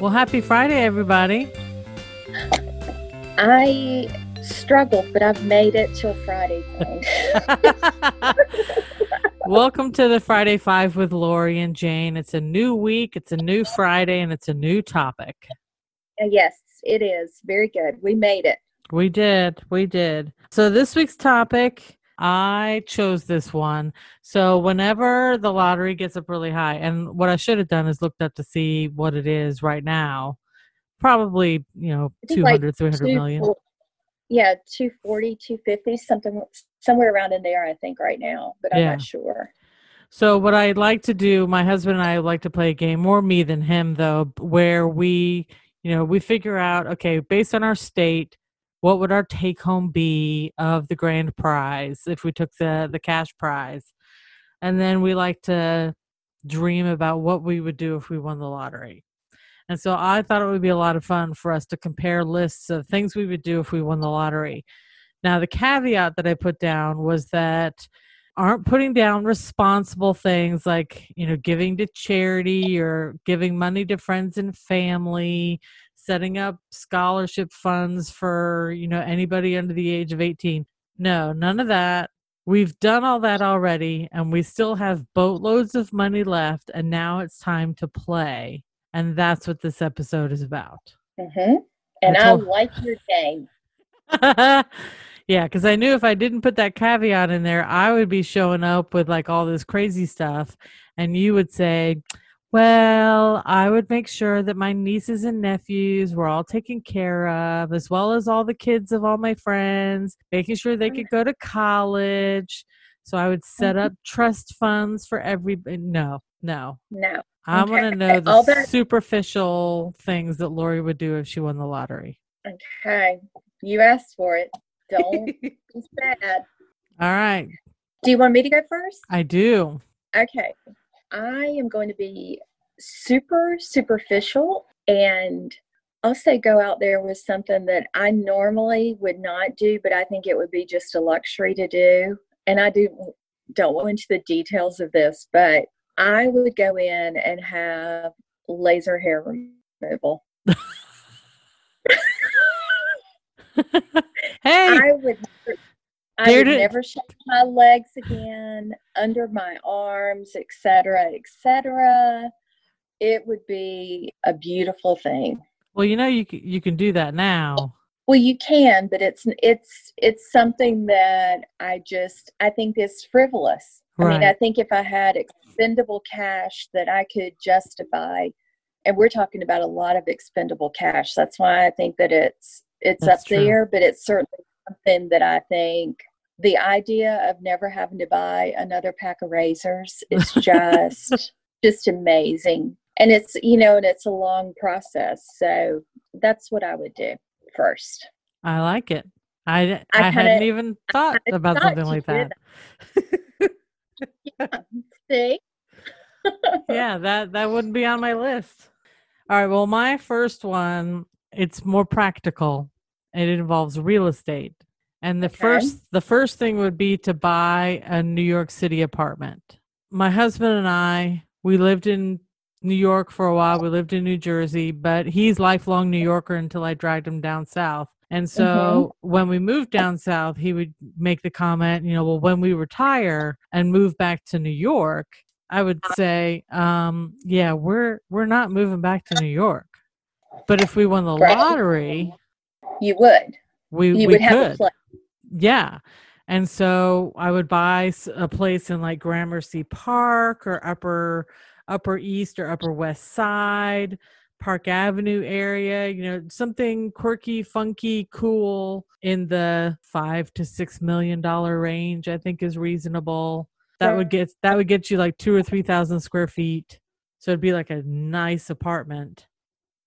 Well, happy Friday, everybody. I struggled, but I've made it till Friday. Welcome to the Friday Five with Lori and Jane. It's a new week, it's a new Friday, and it's a new topic. Uh, yes, it is. Very good. We made it. We did. We did. So, this week's topic I chose this one. So whenever the lottery gets up really high, and what I should have done is looked up to see what it is right now. Probably, you know, 200, like 300 million. Yeah, 240, 250, something, somewhere around in there, I think, right now, but I'm yeah. not sure. So what I'd like to do, my husband and I like to play a game, more me than him though, where we, you know, we figure out, okay, based on our state, what would our take home be of the grand prize if we took the the cash prize? And then we like to dream about what we would do if we won the lottery. And so i thought it would be a lot of fun for us to compare lists of things we would do if we won the lottery. Now the caveat that i put down was that aren't putting down responsible things like you know giving to charity or giving money to friends and family setting up scholarship funds for you know anybody under the age of 18 no none of that. We've done all that already and we still have boatloads of money left and now it's time to play. And that's what this episode is about. Mm-hmm. and i, told- I like your game. Yeah because i knew if i didn't put that caveat in there i would be showing up with like all this crazy stuff and you would say well, I would make sure that my nieces and nephews were all taken care of, as well as all the kids of all my friends, making sure they could go to college. So I would set mm-hmm. up trust funds for everybody. No, no, no. I okay. want to know the that- superficial things that Lori would do if she won the lottery. Okay, you asked for it. Don't be sad. All right. Do you want me to go first? I do. Okay. I am going to be super superficial and I'll say go out there with something that I normally would not do, but I think it would be just a luxury to do. And I do don't go into the details of this, but I would go in and have laser hair removal. hey, I would I would never shave my legs again, under my arms, etc., etc. It would be a beautiful thing. Well, you know, you you can do that now. Well, you can, but it's it's it's something that I just I think is frivolous. Right. I mean, I think if I had expendable cash that I could justify, and we're talking about a lot of expendable cash. That's why I think that it's it's That's up true. there, but it's certainly something that I think the idea of never having to buy another pack of razors is just just amazing. And it's you know and it's a long process. So that's what i would do first. I like it. I i, I hadn't even thought about something like that. Yeah, see? Yeah that that wouldn't be on my list. All right well my first one it's more practical it involves real estate and the okay. first the first thing would be to buy a New York City apartment. My husband and I, we lived in New York for a while. We lived in New Jersey, but he's lifelong New Yorker until I dragged him down south. And so mm-hmm. when we moved down south, he would make the comment, you know, well, when we retire and move back to New York, I would say, um, yeah, we're we're not moving back to New York. But if we won the lottery, you would. We you we would could. have a place. Yeah. And so I would buy a place in like Gramercy Park or upper upper east or upper west side, Park Avenue area, you know, something quirky, funky, cool in the 5 to 6 million dollar range I think is reasonable. That would get that would get you like 2 or 3000 square feet. So it'd be like a nice apartment.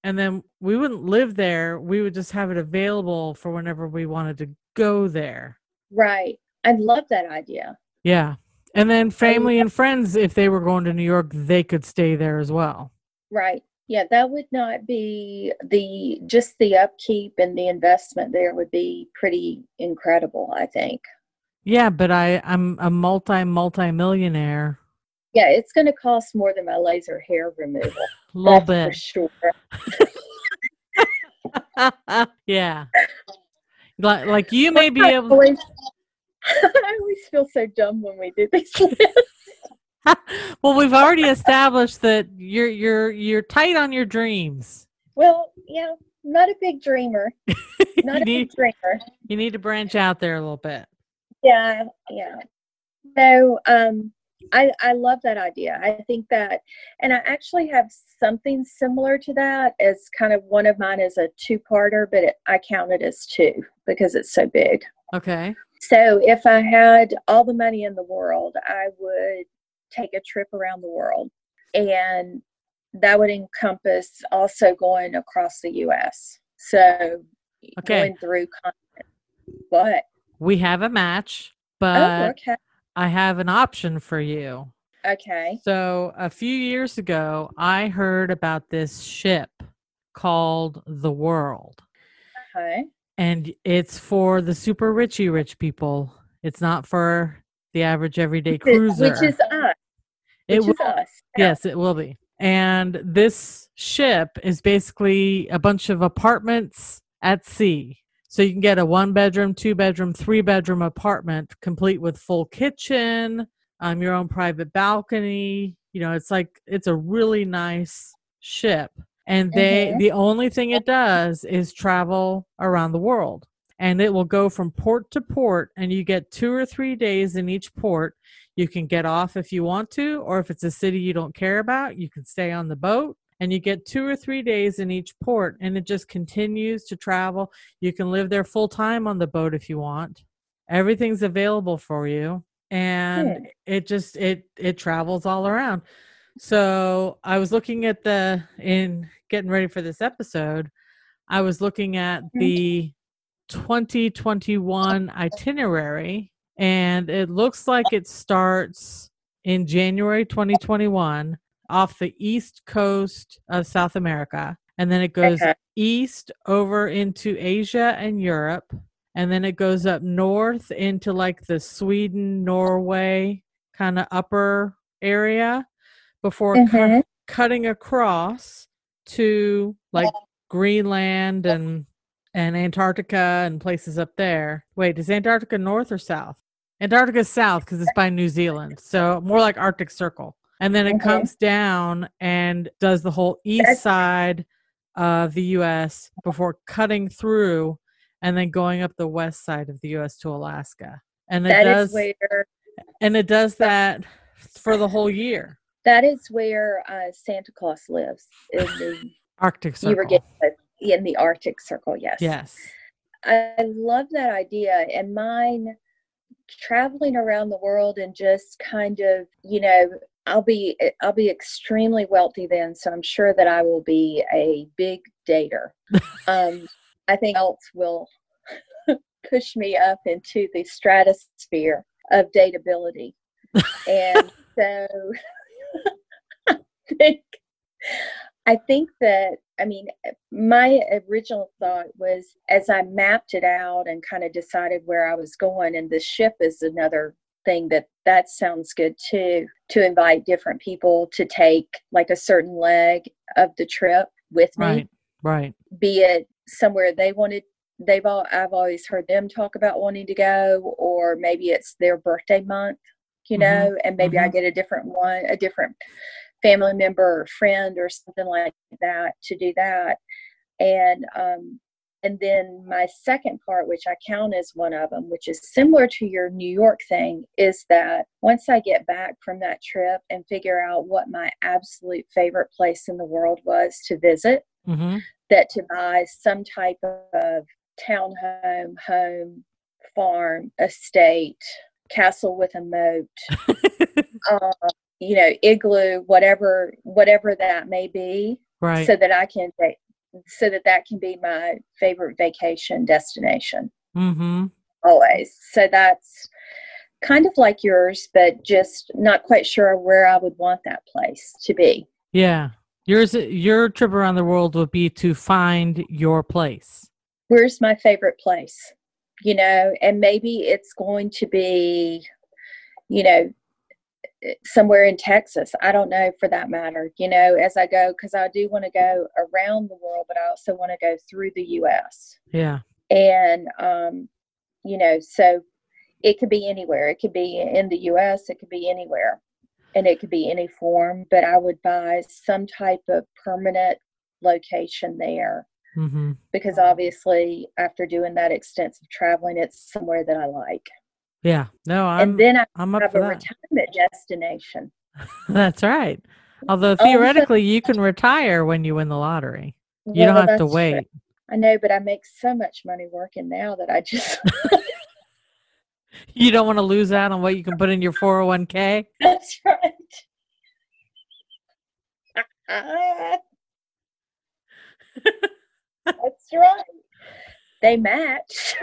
And then we wouldn't live there. We would just have it available for whenever we wanted to go there. Right. I love that idea. Yeah. And then family and friends, if they were going to New York, they could stay there as well. Right. Yeah, that would not be the just the upkeep and the investment there would be pretty incredible, I think. Yeah, but I I'm a multi multi millionaire. Yeah, it's going to cost more than my laser hair removal. A little bit. sure. yeah. Like, like you may be able. Always, I always feel so dumb when we do these well, we've already established that you're you're you're tight on your dreams. Well, yeah, not a big dreamer. Not a need, big dreamer. You need to branch out there a little bit. Yeah, yeah. So, um, I I love that idea. I think that, and I actually have something similar to that as kind of one of mine is a two-parter, but it, I count it as two because it's so big. Okay. So if I had all the money in the world, I would take a trip around the world. And that would encompass also going across the US. So okay. going through continent. What? We have a match, but oh, okay. I have an option for you. Okay. So a few years ago, I heard about this ship called The World. Okay. And it's for the super richy rich people. It's not for the average everyday cruiser. Which is us. Which it will, us. Yes, it will be. And this ship is basically a bunch of apartments at sea. So you can get a one bedroom, two bedroom, three bedroom apartment complete with full kitchen, um, your own private balcony. You know, it's like it's a really nice ship. And they mm-hmm. the only thing it does is travel around the world. And it will go from port to port and you get two or three days in each port you can get off if you want to, or if it's a city you don't care about, you can stay on the boat and you get two or three days in each port and it just continues to travel. You can live there full time on the boat if you want. Everything's available for you and hmm. it just it it travels all around. So, I was looking at the in getting ready for this episode, I was looking at mm-hmm. the 2021 itinerary and it looks like it starts in January 2021 off the east coast of South America. And then it goes okay. east over into Asia and Europe. And then it goes up north into like the Sweden, Norway kind of upper area before mm-hmm. cu- cutting across to like Greenland and and Antarctica and places up there. Wait, is Antarctica north or south? Antarctica south because it's by New Zealand, so more like Arctic Circle. And then it okay. comes down and does the whole east side of the U.S. before cutting through and then going up the west side of the U.S. to Alaska. And it that does, where, and it does that for the whole year. That is where uh, Santa Claus lives in the Arctic Circle. You were getting in the Arctic Circle, yes. Yes. I love that idea, and mine traveling around the world and just kind of, you know, I'll be I'll be extremely wealthy then, so I'm sure that I will be a big dater. um, I think else will push me up into the stratosphere of dateability, and so I think I think that I mean, my original thought was as I mapped it out and kind of decided where I was going, and the ship is another thing that that sounds good too to invite different people to take like a certain leg of the trip with me right right be it somewhere they wanted they've all i've always heard them talk about wanting to go or maybe it's their birthday month you mm-hmm. know mm-hmm. and maybe mm-hmm. i get a different one a different family member or friend or something like that to do that and um, and then my second part which i count as one of them which is similar to your new york thing is that once i get back from that trip and figure out what my absolute favorite place in the world was to visit mm-hmm. that to buy some type of townhome home farm estate castle with a moat uh, you know igloo whatever whatever that may be right so that i can so that that can be my favorite vacation destination. Mm-hmm. always. So that's kind of like yours but just not quite sure where i would want that place to be. Yeah. Yours your trip around the world would be to find your place. Where's my favorite place? You know and maybe it's going to be you know somewhere in Texas. I don't know for that matter, you know, as I go, because I do want to go around the world, but I also want to go through the US. Yeah. And, um, you know, so it could be anywhere. It could be in the US, it could be anywhere, and it could be any form, but I would buy some type of permanent location there. Mm-hmm. Because obviously, after doing that extensive traveling, it's somewhere that I like. Yeah. No, I'm. And then I I'm have up for a that. retirement destination. That's right. Although Oh, theoretically, you can retire when you win the lottery. You Well, don't have to wait. true. I know, but I make so much money working now that I just. You don't want to lose out on what you can put in your 401k. that's right. That's right. They match.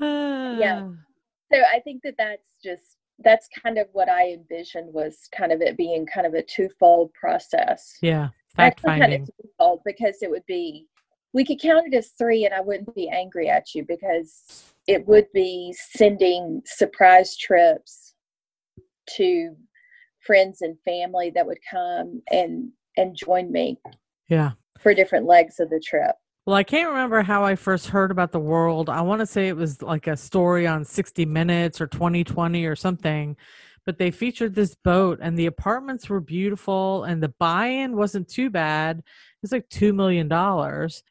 Yeah. so I think that that's just that's kind of what I envisioned was kind of it being kind of a twofold process. Yeah. Fact Actually, kind of finding. because it would be we could count it as three, and I wouldn't be angry at you because it would be sending surprise trips to friends and family that would come and and join me Yeah. for different legs of the trip. Well, I can't remember how I first heard about the world. I want to say it was like a story on 60 Minutes or 2020 or something. But they featured this boat, and the apartments were beautiful, and the buy in wasn't too bad. It was like $2 million.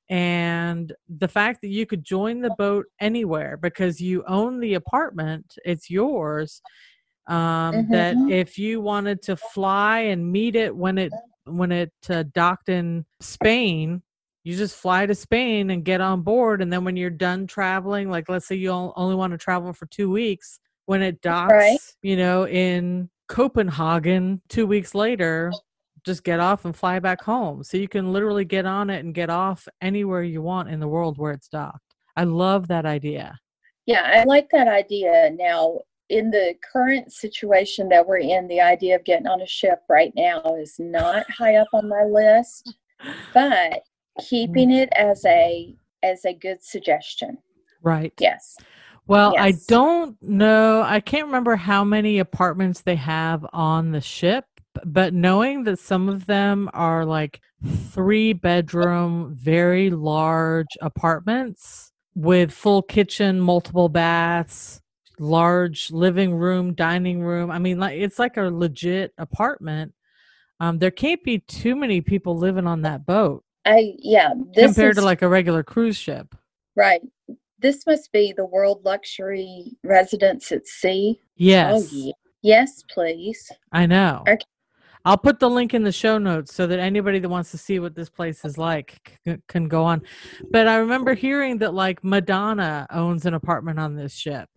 And the fact that you could join the boat anywhere because you own the apartment, it's yours. Um, That Mhm. if you wanted to fly and meet it when it when it uh, docked in Spain, you just fly to Spain and get on board. And then when you're done traveling, like let's say you only want to travel for two weeks, when it docks, Right. you know, in Copenhagen two weeks later, just get off and fly back home. So you can literally get on it and get off anywhere you want in the world where it's docked. I love that idea. Yeah, I like that idea. Now, in the current situation that we're in, the idea of getting on a ship right now is not high up on my list, but keeping it as a as a good suggestion. Right. Yes. Well, I don't know. I can't remember how many apartments they have on the ship, but knowing that some of them are like three bedroom, very large apartments with full kitchen, multiple baths, large living room, dining room. I mean, like it's like a legit apartment. Um, there can't be too many people living on that boat I yeah, this compared is to like a regular cruise ship. right. This must be the world luxury residence at sea. Yes. Oh yeah. Yes, please. I know. Okay. I'll put the link in the show notes so that anybody that wants to see what this place is like c- can go on. But I remember hearing that like Madonna owns an apartment on this ship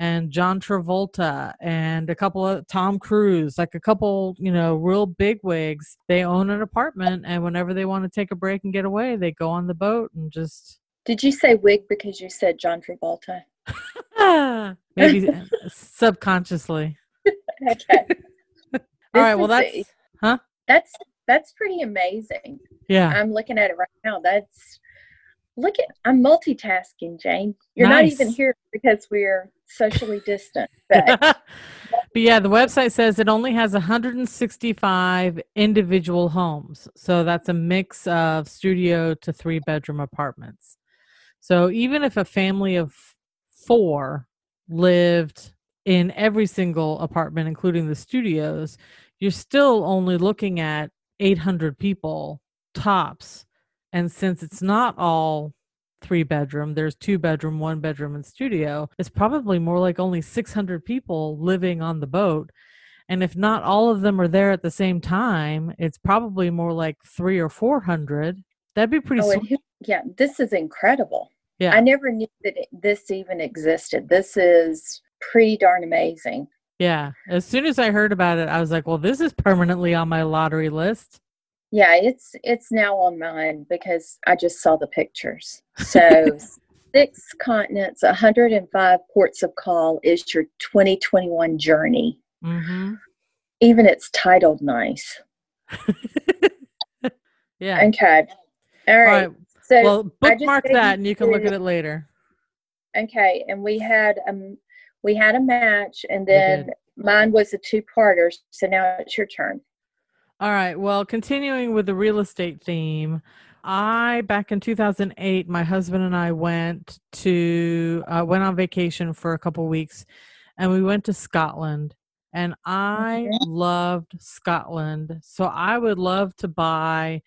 and John Travolta and a couple of Tom Cruise, like a couple, you know, real big wigs. They own an apartment and whenever they want to take a break and get away, they go on the boat and just Did you say wig because you said John Travolta? maybe uh, subconsciously. Okay. All right, well that's a- that's that's pretty amazing. yeah. I'm looking at it right now. That's look at I'm multitasking, Jane. You're not even here because we're socially distant. But but yeah, the website says it only has 165 individual homes. So that's a mix of studio to three bedroom apartments. So even if a family of four lived in every single apartment, including the studios, you're still only looking at 800 people tops. And since it's not all three bedroom, there's two bedroom, one bedroom, and studio, it's probably more like only 600 people living on the boat. And if not all of them are there at the same time, it's probably more like three or 400. That'd be pretty oh, sweet. yeah, this is incredible. Yeah. I never knew that it, this even existed. This is pretty darn amazing. Yeah. As soon as I heard about it, I was like, well, this is permanently on my lottery list. Yeah, it's it's now on mine because I just saw the pictures. So six continents, 105 ports of call is your 2021 journey. hmm Even it's titled nice. yeah. Okay. All All right. right. So Well, bookmark that and you can look at it later. Okay, and we had um we had a match, and then mine was a two-parter. So now it's your turn. All right. Well, continuing with the real estate theme, I back in 2008, my husband and I went to uh, went on vacation for a couple weeks, and we went to Scotland. And I loved Scotland, so I would love to buy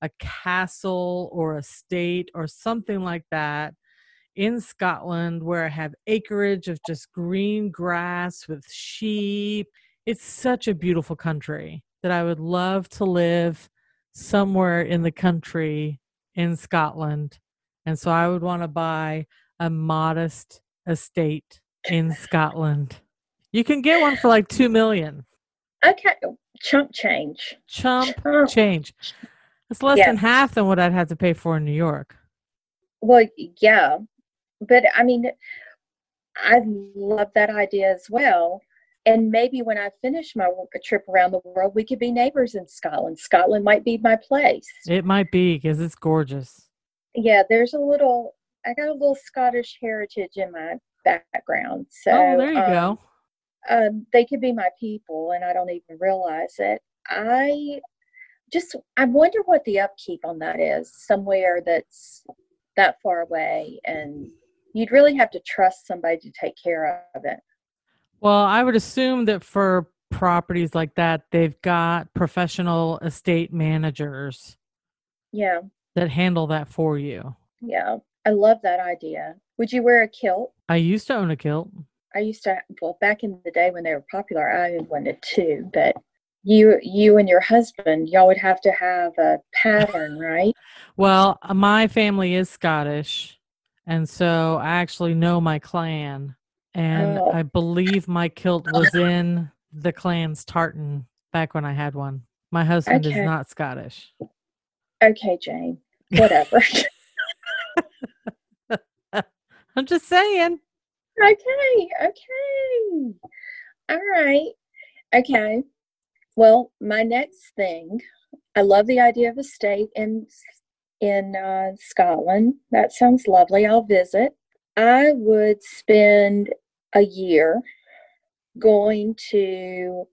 a castle or a state or something like that in Scotland where I have acreage of just green grass with sheep. It's such a beautiful country that I would love to live somewhere in the country in Scotland. And so I would want to buy a modest estate in Scotland. You can get one for like 2 million. Okay, chump change. Chump, chump. change. It's less than half than what I'd have to pay for in New York. Well, yeah. But I mean, I love that idea as well and maybe when I finish my trip around the world, we could be neighbors in Scotland. Scotland might be my place. It might be because it's gorgeous. Yeah, there's a little. I got a little Scottish heritage in my background. So oh, there you um, go. Um, they could be my people, and I don't even realize it. I just I wonder what the upkeep on that is. Somewhere that's that far away, and you'd really have to trust somebody to take care of it. Well, I would assume that for properties like that, they've got professional estate managers. Yeah. That handle that for you. Yeah. I love that idea. Would you wear a kilt? I used to own a kilt. I used to well back in the day when they were popular, I owned one too, but you you and your husband y'all would have to have a pattern right well my family is scottish and so i actually know my clan and oh. I believe my kilt was in the clan's tartan back when I had one. My husband okay. is not Scottish. Okay, Jane. Whatever. I'm just saying. Okay, okay. All right. Okay. Well, my next thing, I love the idea of a state in in uh, Scotland. That sounds lovely. I'll visit. I would spend a year going to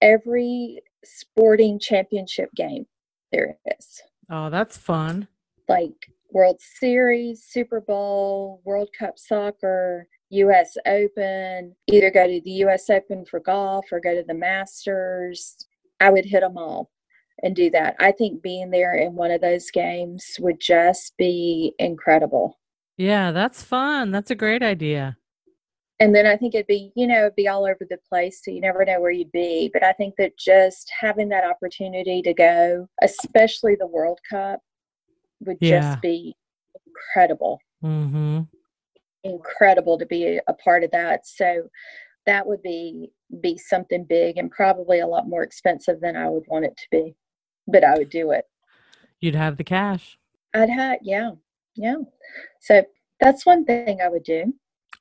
every sporting championship game there is. Oh, that's fun. Like World Series, Super Bowl, World Cup soccer, US Open, either go to the US Open for golf or go to the Masters. I would hit them all and do that. I think being there in one of those games would just be incredible. Yeah, that's fun. That's a great idea and then I think it'd be, you know, it'd be all over the place, so you never know where you'd be. But I think that just having that opportunity to go, especially the World Cup, would yeah. just be incredible. Mm-hmm. Incredible to be a part of that. So that would be be something big and probably a lot more expensive than I would want it to be, but I would do it. You'd have the cash. I'd have, yeah, yeah. So that's one thing I would do.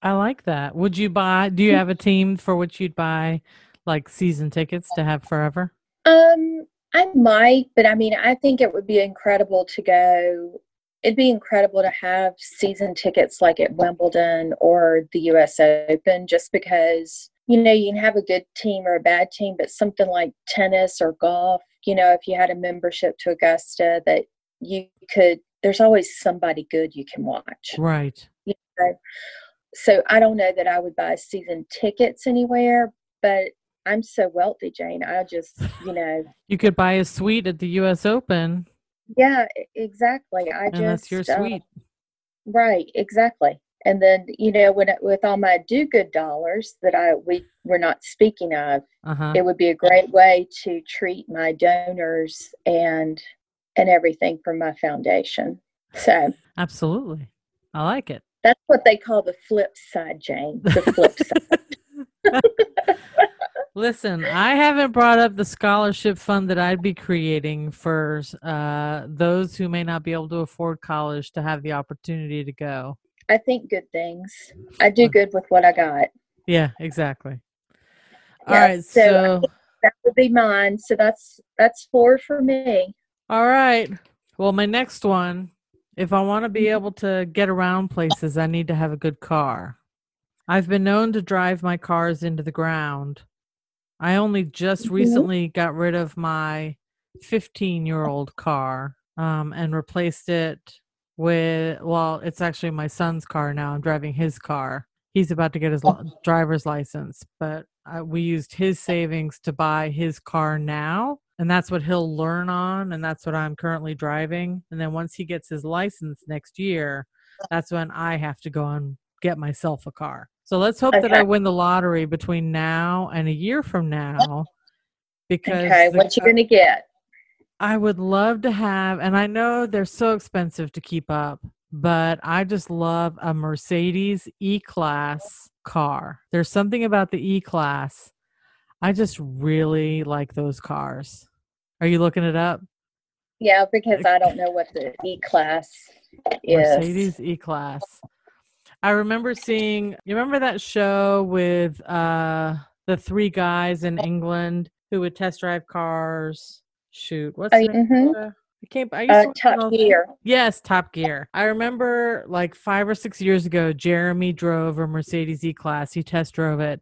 I like that. Would you buy? Do you have a team for which you'd buy like season tickets to have forever? Um, I might, but I mean, I think it would be incredible to go. It'd be incredible to have season tickets like at Wimbledon or the U.S. Open, just because you know you can have a good team or a bad team, but something like tennis or golf, you know, if you had a membership to Augusta, that you could. There's always somebody good you can watch. Right. You know? So I don't know that I would buy season tickets anywhere, but I'm so wealthy, Jane. I just, you know, you could buy a suite at the U.S. Open. Yeah, exactly. I and just that's your uh, suite, uh, right? Exactly. And then you know, when with all my do good dollars that I we were not speaking of, uh-huh. it would be a great way to treat my donors and and everything from my foundation. So absolutely, I like it. What they call the flip side, Jane. The flip side. Listen, I haven't brought up the scholarship fund that I'd be creating for uh, those who may not be able to afford college to have the opportunity to go. I think good things. I do good with what I got. Yeah, exactly. All yeah, right, so, so that would be mine. So that's that's four for me. All right. Well, my next one If I want to be able to get around places, I need to have a good car. I've been known to drive my cars into the ground. I only just mm-hmm. recently got rid of my 15 year old car um, and replaced it with, well, it's actually my son's car now. I'm driving his car. He's about to get his oh. driver's license, but uh, we used his savings to buy his car now. And that's what he'll learn on. And that's what I'm currently driving. And then once he gets his license next year, that's when I have to go and get myself a car. So let's hope okay. that I win the lottery between now and a year from now. Because okay, what you're gonna get? I would love to have, and I know they're so expensive to keep up, but I just love a Mercedes E Class car. There's something about the E Class. I just really like those cars. Are you looking it up? Yeah, because I don't know what the E Class is. Mercedes E Class. I remember seeing. You remember that show with uh the three guys in England who would test drive cars? Shoot, what's oh, mm-hmm. I can't. I used uh, to Top Gear. Yes, Top Gear. I remember like five or six years ago, Jeremy drove a Mercedes E Class. He test drove it,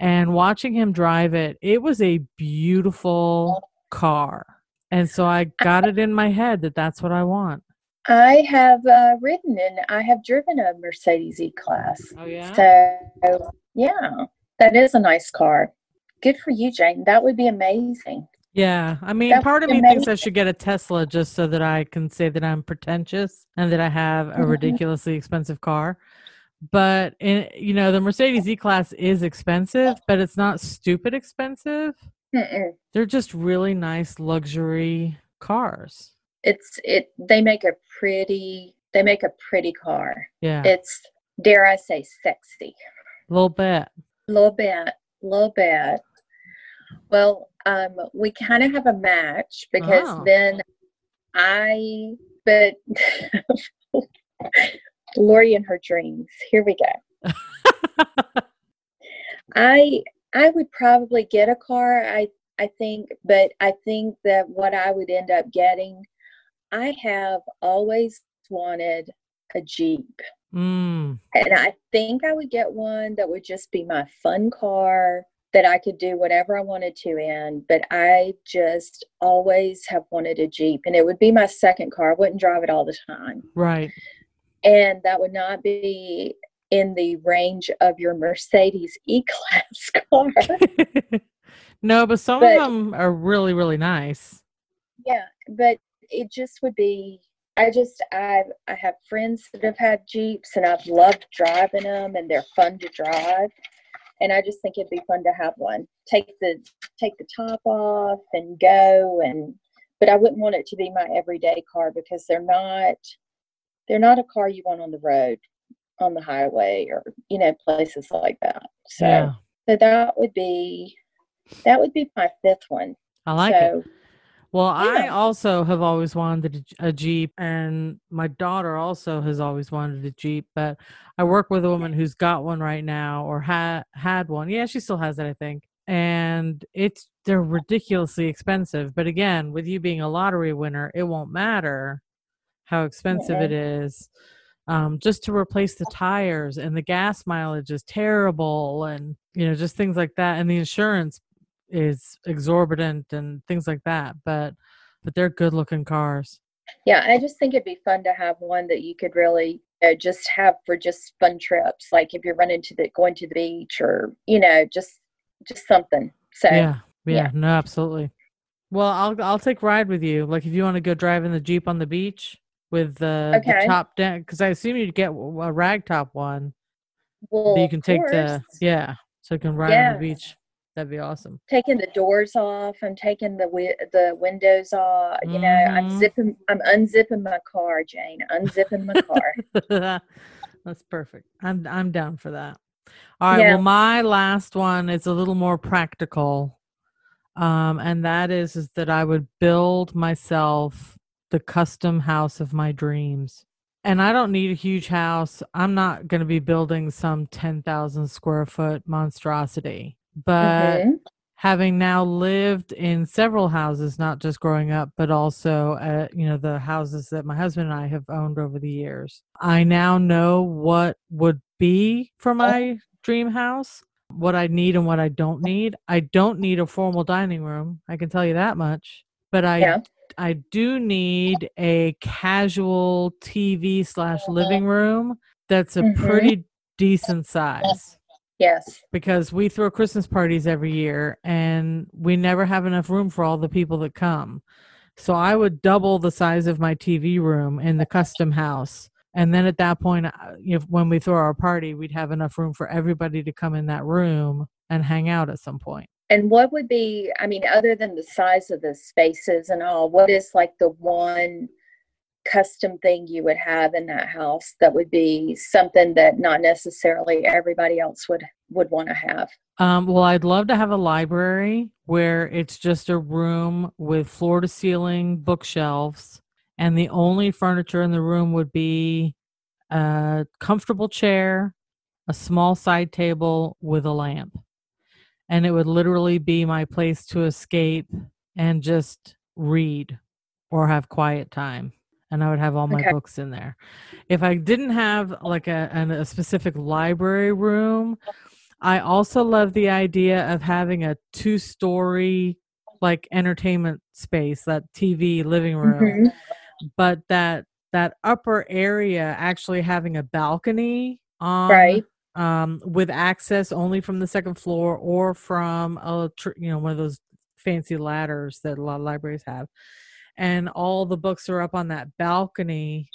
and watching him drive it, it was a beautiful car. And so I got it in my head that that's what I want. I have uh, ridden and I have driven a Mercedes E Class. Oh, yeah? So, yeah, that is a nice car. Good for you, Jane. That would be amazing. Yeah. I mean, that part of me amazing. thinks I should get a Tesla just so that I can say that I'm pretentious and that I have a mm-hmm. ridiculously expensive car. But, in, you know, the Mercedes E Class is expensive, but it's not stupid expensive. Mm-mm. They're just really nice luxury cars. It's it they make a pretty they make a pretty car. Yeah. It's dare i say sexy. A little bit. A little bit a little bit. Well um we kind of have a match because oh. then i but lori and her dreams. Here we go. I i would probably get a car i I think, but I think that what I would end up getting I have always wanted a Jeep. Mm. And I think I would get one that would just be my fun car that I could do whatever I wanted to in. But I just always have wanted a Jeep. And it would be my second car. I wouldn't drive it all the time. Right. And that would not be in the range of your Mercedes E Class car. no, but some but, of them are really, really nice. Yeah. But it just would be I just I I have friends that have had Jeeps and I've loved driving them and they're fun to drive. And I just think it'd be fun to have one. Take the take the top off and go and but I wouldn't want it to be my everyday car because they're not they're not a car you want on the road on the highway or you know places like that. So yeah. so that would be that would be my fifth one. I like so, it. Well, yeah. I also have always wanted a Jeep, and my daughter also has always wanted a Jeep. But I work with a woman who's got one right now, or had had one. Yeah, she still has it, I think. And it's they're ridiculously expensive. But again, with you being a lottery winner, it won't matter how expensive it is. Um, just to replace the tires and the gas mileage is terrible, and you know just things like that, and the insurance is exorbitant and things like that. But but they're good looking cars. Yeah, I just think it'd be fun to have one that you could really you know, just have for just fun trips, like if you're running to the going to the beach or you know just just something. So yeah, yeah, yeah. no, absolutely. Well, I'll I'll take ride with you. Like if you want to go drive in the jeep on the beach with the, okay. the top down, because I assume you'd get a rag top one. Well, you can take course. the yeah, so you can ride yeah. on the beach. That'd be awesome. Taking the doors off. I'm taking the wi- the windows off. You know, mm-hmm. I'm zipping. I'm unzipping my car, Jane. Unzipping my car. That's perfect. I'm I'm down for that. All right. Yeah. Well, my last one is a little more practical, um, and that is is that I would build myself the custom house of my dreams. And I don't need a huge house. I'm not going to be building some 10,000 square foot monstrosity but mm-hmm. having now lived in several houses, not just growing up, but also, uh, you know, the houses that my husband and I have owned over the years, I now know what would be for my dream house, what I need and what I don't need. I don't need a formal dining room. I can tell you that much. But I yeah. I do need a casual TV slash living room that's a mm-hmm. pretty decent size. Yes. Because we throw Christmas parties every year and we never have enough room for all the people that come. So I would double the size of my TV room in the custom house. And then at that point, uh, if when we throw our party, we'd have enough room for everybody to come in that room and hang out at some point. And what would be, I mean, other than the size of the spaces and all, what is like the one custom thing you would have in that house that would be something that not necessarily everybody else would would want to have? Um, well i'd love to have a library where it's just a room with floor to ceiling bookshelves and the only furniture in the room would be a comfortable chair a small side table with a lamp and it would literally be my place to escape and just read or have quiet time and I would have all my okay. books in there. If I didn't have like a, a specific library room, I also love the idea of having a two story like entertainment space, that TV living room, mm-hmm. but that that upper area actually having a balcony on right um, with access only from the second floor or from a you know one of those fancy ladders that a lot of libraries have and all the books are up on that balcony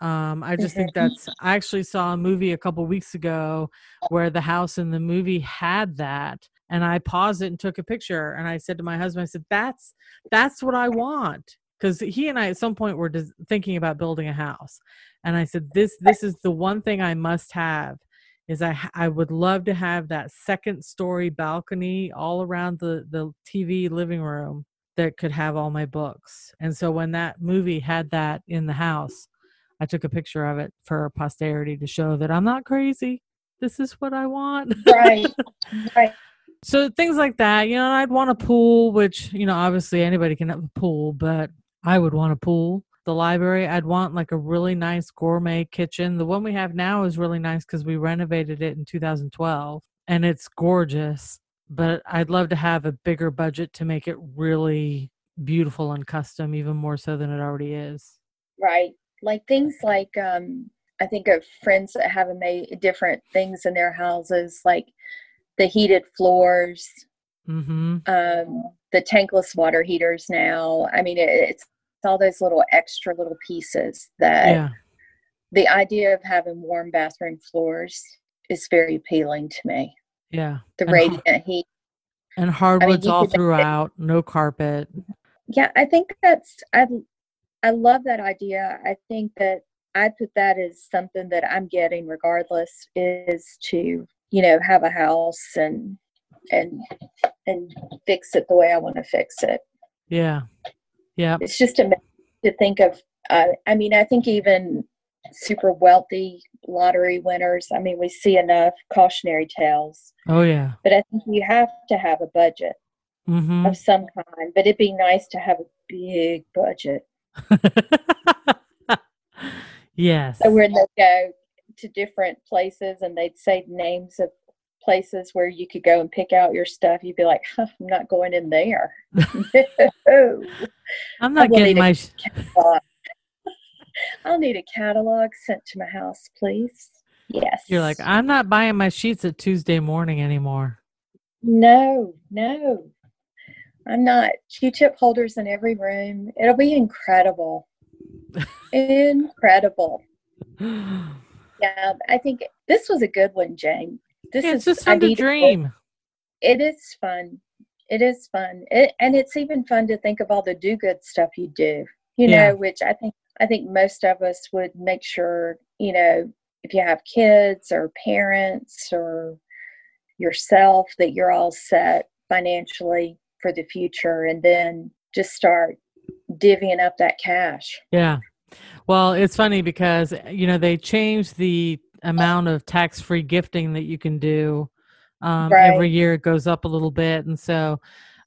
um, I just think mm-hmm. that's. I actually saw a movie a couple weeks ago where the house in the movie had that, and I paused it and took a picture. And I said to my husband, I said, "That's that's what I want," because he and I at some point were thinking about building a house, and I said, "This this is the one thing I must have." Is I I would love to have that second story balcony all around the the TV living room that could have all my books. And so when that movie had that in the house, I took a picture of it for posterity to show that I'm not crazy. This is what I want. Right. right. So things like that, you know, I'd want a pool, which, you know, obviously anybody can have a pool, but I would want a pool. The library, I'd want like a really nice gourmet kitchen. The one we have now is really nice because we renovated it in 2012 and it's gorgeous but I'd love to have a bigger budget to make it really beautiful and custom, even more so than it already is. Right. Like things like, um, I think of friends that have made different things in their houses, like the heated floors, mm-hmm. um, the tankless water heaters now. I mean, it, it's, it's all those little extra little pieces that yeah. the idea of having warm bathroom floors is very appealing to me. Yeah. The and radiant heat. And hardwoods I mean, all throughout, no carpet. Yeah, I think that's I I love that idea. I think that I put that as something that I'm getting regardless is to, you know, have a house and and and fix it the way I want to fix it. Yeah. Yeah. It's just a to think of uh, I mean, I think even super wealthy lottery winners. I mean, we see enough cautionary tales. Oh yeah. But I think you have to have a budget mm-hmm. of some kind. But it'd be nice to have a big budget. yes. So where they go to different places and they'd say names of places where you could go and pick out your stuff. You'd be like, huh, I'm not going in there. no. I'm not getting my. I'll need a catalog sent to my house, please. Yes. You're like, I'm not buying my sheets at Tuesday morning anymore. No, no. I'm not. Q tip holders in every room. It'll be incredible. incredible. Yeah, I think this was a good one, Jane. This yeah, is just fun to dream. It is fun. It is fun. It, and it's even fun to think of all the do good stuff you do, you yeah. know, which I think I think most of us would make sure, you know, if you have kids or parents or yourself, that you're all set financially for the future and then just start divvying up that cash. Yeah. Well, it's funny because, you know, they changed the amount of tax free gifting that you can do Um, right. Every year it goes up a little bit, and so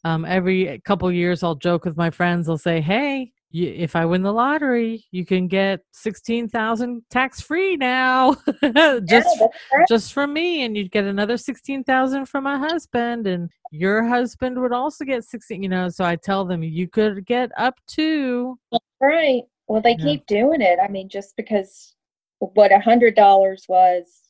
um, every couple years i'll joke with my friends. I'll say hey you, if i win the lottery you can get 16000 tax free now. Just yeah, just from me. And you'd get another 16000 from my husband. And your husband would also get 16 you know so i tell them you could get up to right. Well they yeah. keep doing it. I mean just because what a hundred dollars was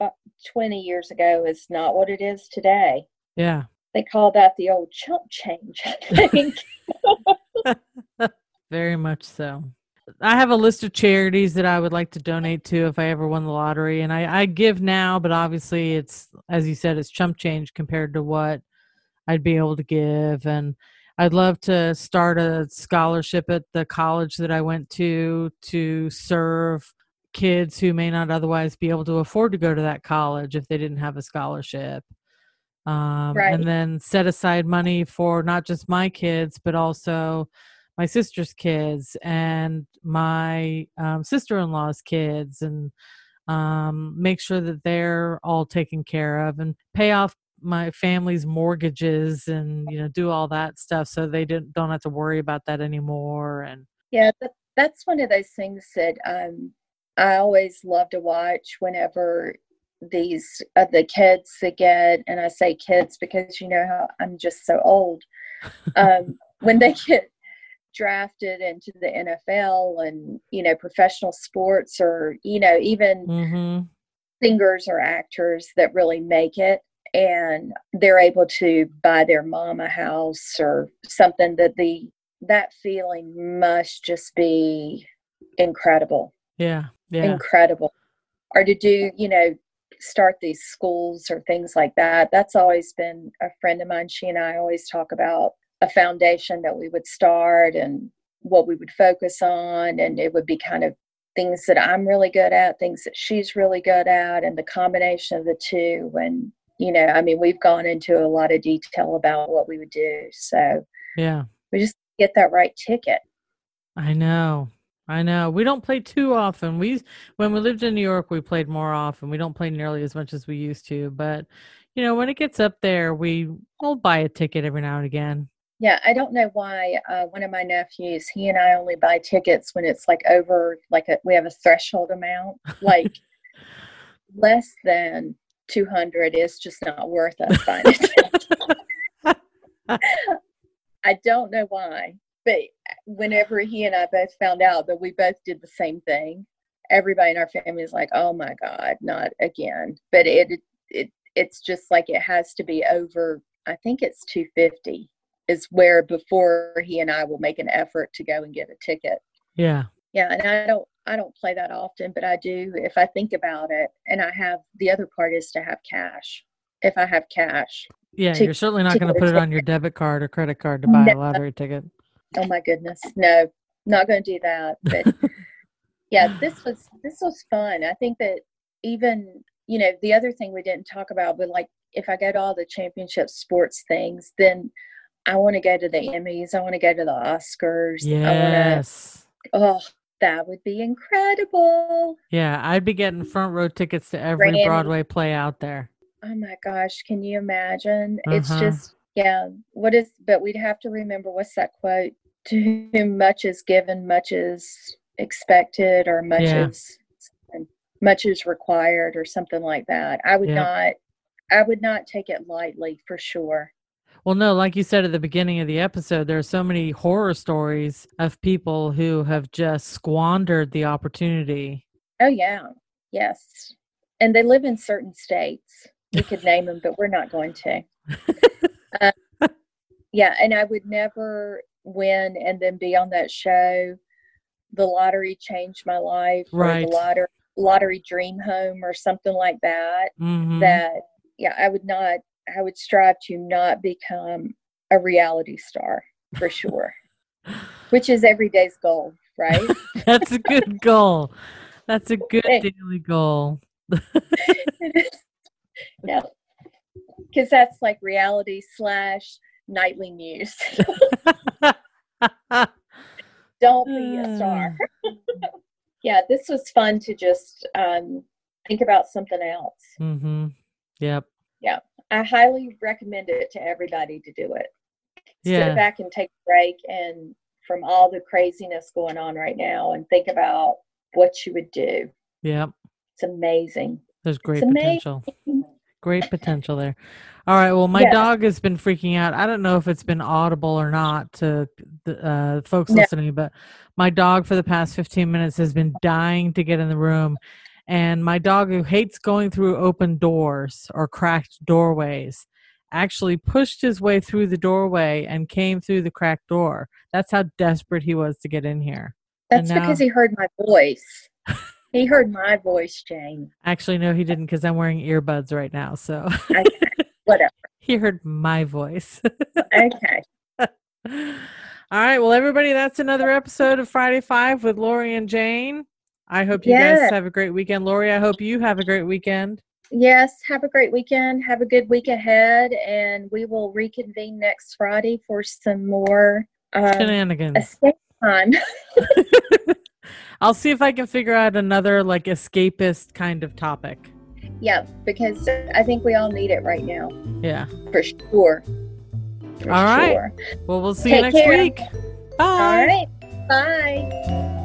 uh, 20 years ago is not what it is today yeah they call that the old chump change, I think. Very much so. I have a list of charities that I would like to donate to if I ever won the lottery. And I, I give now, but obviously it's, as you said, it's chump change compared to what I'd be able to give. And I'd love to start a scholarship at the college that I went to to serve kids who may not otherwise be able to afford to go to that college if they didn't have a scholarship um, right. and then set aside money for not just my kids but also my sister's kids and my um, sister-in-law's kids and um, make sure that they're all taken care of and pay off my family's mortgages and you know do all that stuff so they didn't don't have to worry about that anymore and yeah that, that's one of those things that um, i always love to watch whenever these uh, the kids that get and i say kids because you know how i'm just so old um, when they get drafted into the nfl and you know professional sports or you know even mm-hmm. singers or actors that really make it and they're able to buy their mom a house or something that the that feeling must just be incredible yeah yeah incredible or to do you know start these schools or things like that. That's always been a friend of mine. She and I always talk about a foundation that we would start and what we would focus on. And it would be kind of things that I'm really good at, things that she's really good at, and the combination of the two. And, you know, I mean, we've gone into a lot of detail about what we would do. So, yeah, we just get that right ticket. I know. I know. We don't play too often. We when we lived in New York, we played more often. We don't play nearly as much as we used to, but you know, when it gets up there, we will buy a ticket every now and again. Yeah, I don't know why. Uh, one of my nephews, he and I only buy tickets when it's like over, like a, we have a threshold amount, like less than two hundred is just not worth us buying it. I don't know why but whenever he and I both found out that we both did the same thing, everybody in our family is like, "Oh my God, not again!" But it it it's just like it has to be over. I think it's two fifty is where before he and I will make an effort to go and get a ticket. Yeah. Yeah, and I don't I don't play that often, but I do if I think about it. And I have the other part is to have cash. If I have cash. Yeah, to, you're certainly not going to put it on your debit card or credit card to buy no. a lottery ticket. Oh my goodness. No, not going to do that. But yeah, this was this was fun. I think that even, you know, the other thing we didn't talk about, but like if I go to all the championship sports things, then I want to go to the Emmys. I want to go to the Oscars. Yes. I wanna, oh, that would be incredible. Yeah, I'd be getting front row tickets to every Randy. Broadway play out there. Oh my gosh, can you imagine? Uh-huh. It's just yeah. What is, but we'd have to remember what's that quote? To whom much is given, much is expected, or much yeah. is much is required, or something like that. I would yeah. not, I would not take it lightly for sure. Well, no, like you said at the beginning of the episode, there are so many horror stories of people who have just squandered the opportunity. Oh, yeah. Yes. And they live in certain states. We could name them, but we're not going to. Uh, yeah, and I would never win and then be on that show. The lottery changed my life, right? The lottery, lottery dream home, or something like that. Mm-hmm. That yeah, I would not. I would strive to not become a reality star for sure, which is every day's goal, right? That's a good goal. That's a good daily goal. yeah, because that's like reality slash nightly news. Don't be a star. yeah, this was fun to just um, think about something else. Mm-hmm. Yep. Yeah, I highly recommend it to everybody to do it. Yeah. Sit back and take a break and from all the craziness going on right now and think about what you would do. Yep. It's amazing. There's great potential. Great potential there. All right. Well, my yeah. dog has been freaking out. I don't know if it's been audible or not to the uh, folks no. listening, but my dog for the past 15 minutes has been dying to get in the room. And my dog, who hates going through open doors or cracked doorways, actually pushed his way through the doorway and came through the cracked door. That's how desperate he was to get in here. That's now, because he heard my voice. he heard my voice, Jane. Actually, no, he didn't because I'm wearing earbuds right now. So, okay. whatever. He heard my voice. okay. All right. Well, everybody, that's another episode of Friday Five with Lori and Jane. I hope you yes. guys have a great weekend. Lori, I hope you have a great weekend. Yes, have a great weekend. Have a good week ahead, and we will reconvene next Friday for some more uh, shenanigans. Time. I'll see if I can figure out another like escapist kind of topic. Yeah, because I think we all need it right now. Yeah, for sure. For all right. Sure. Well, we'll see Take you next care. week. Bye. All right. Bye.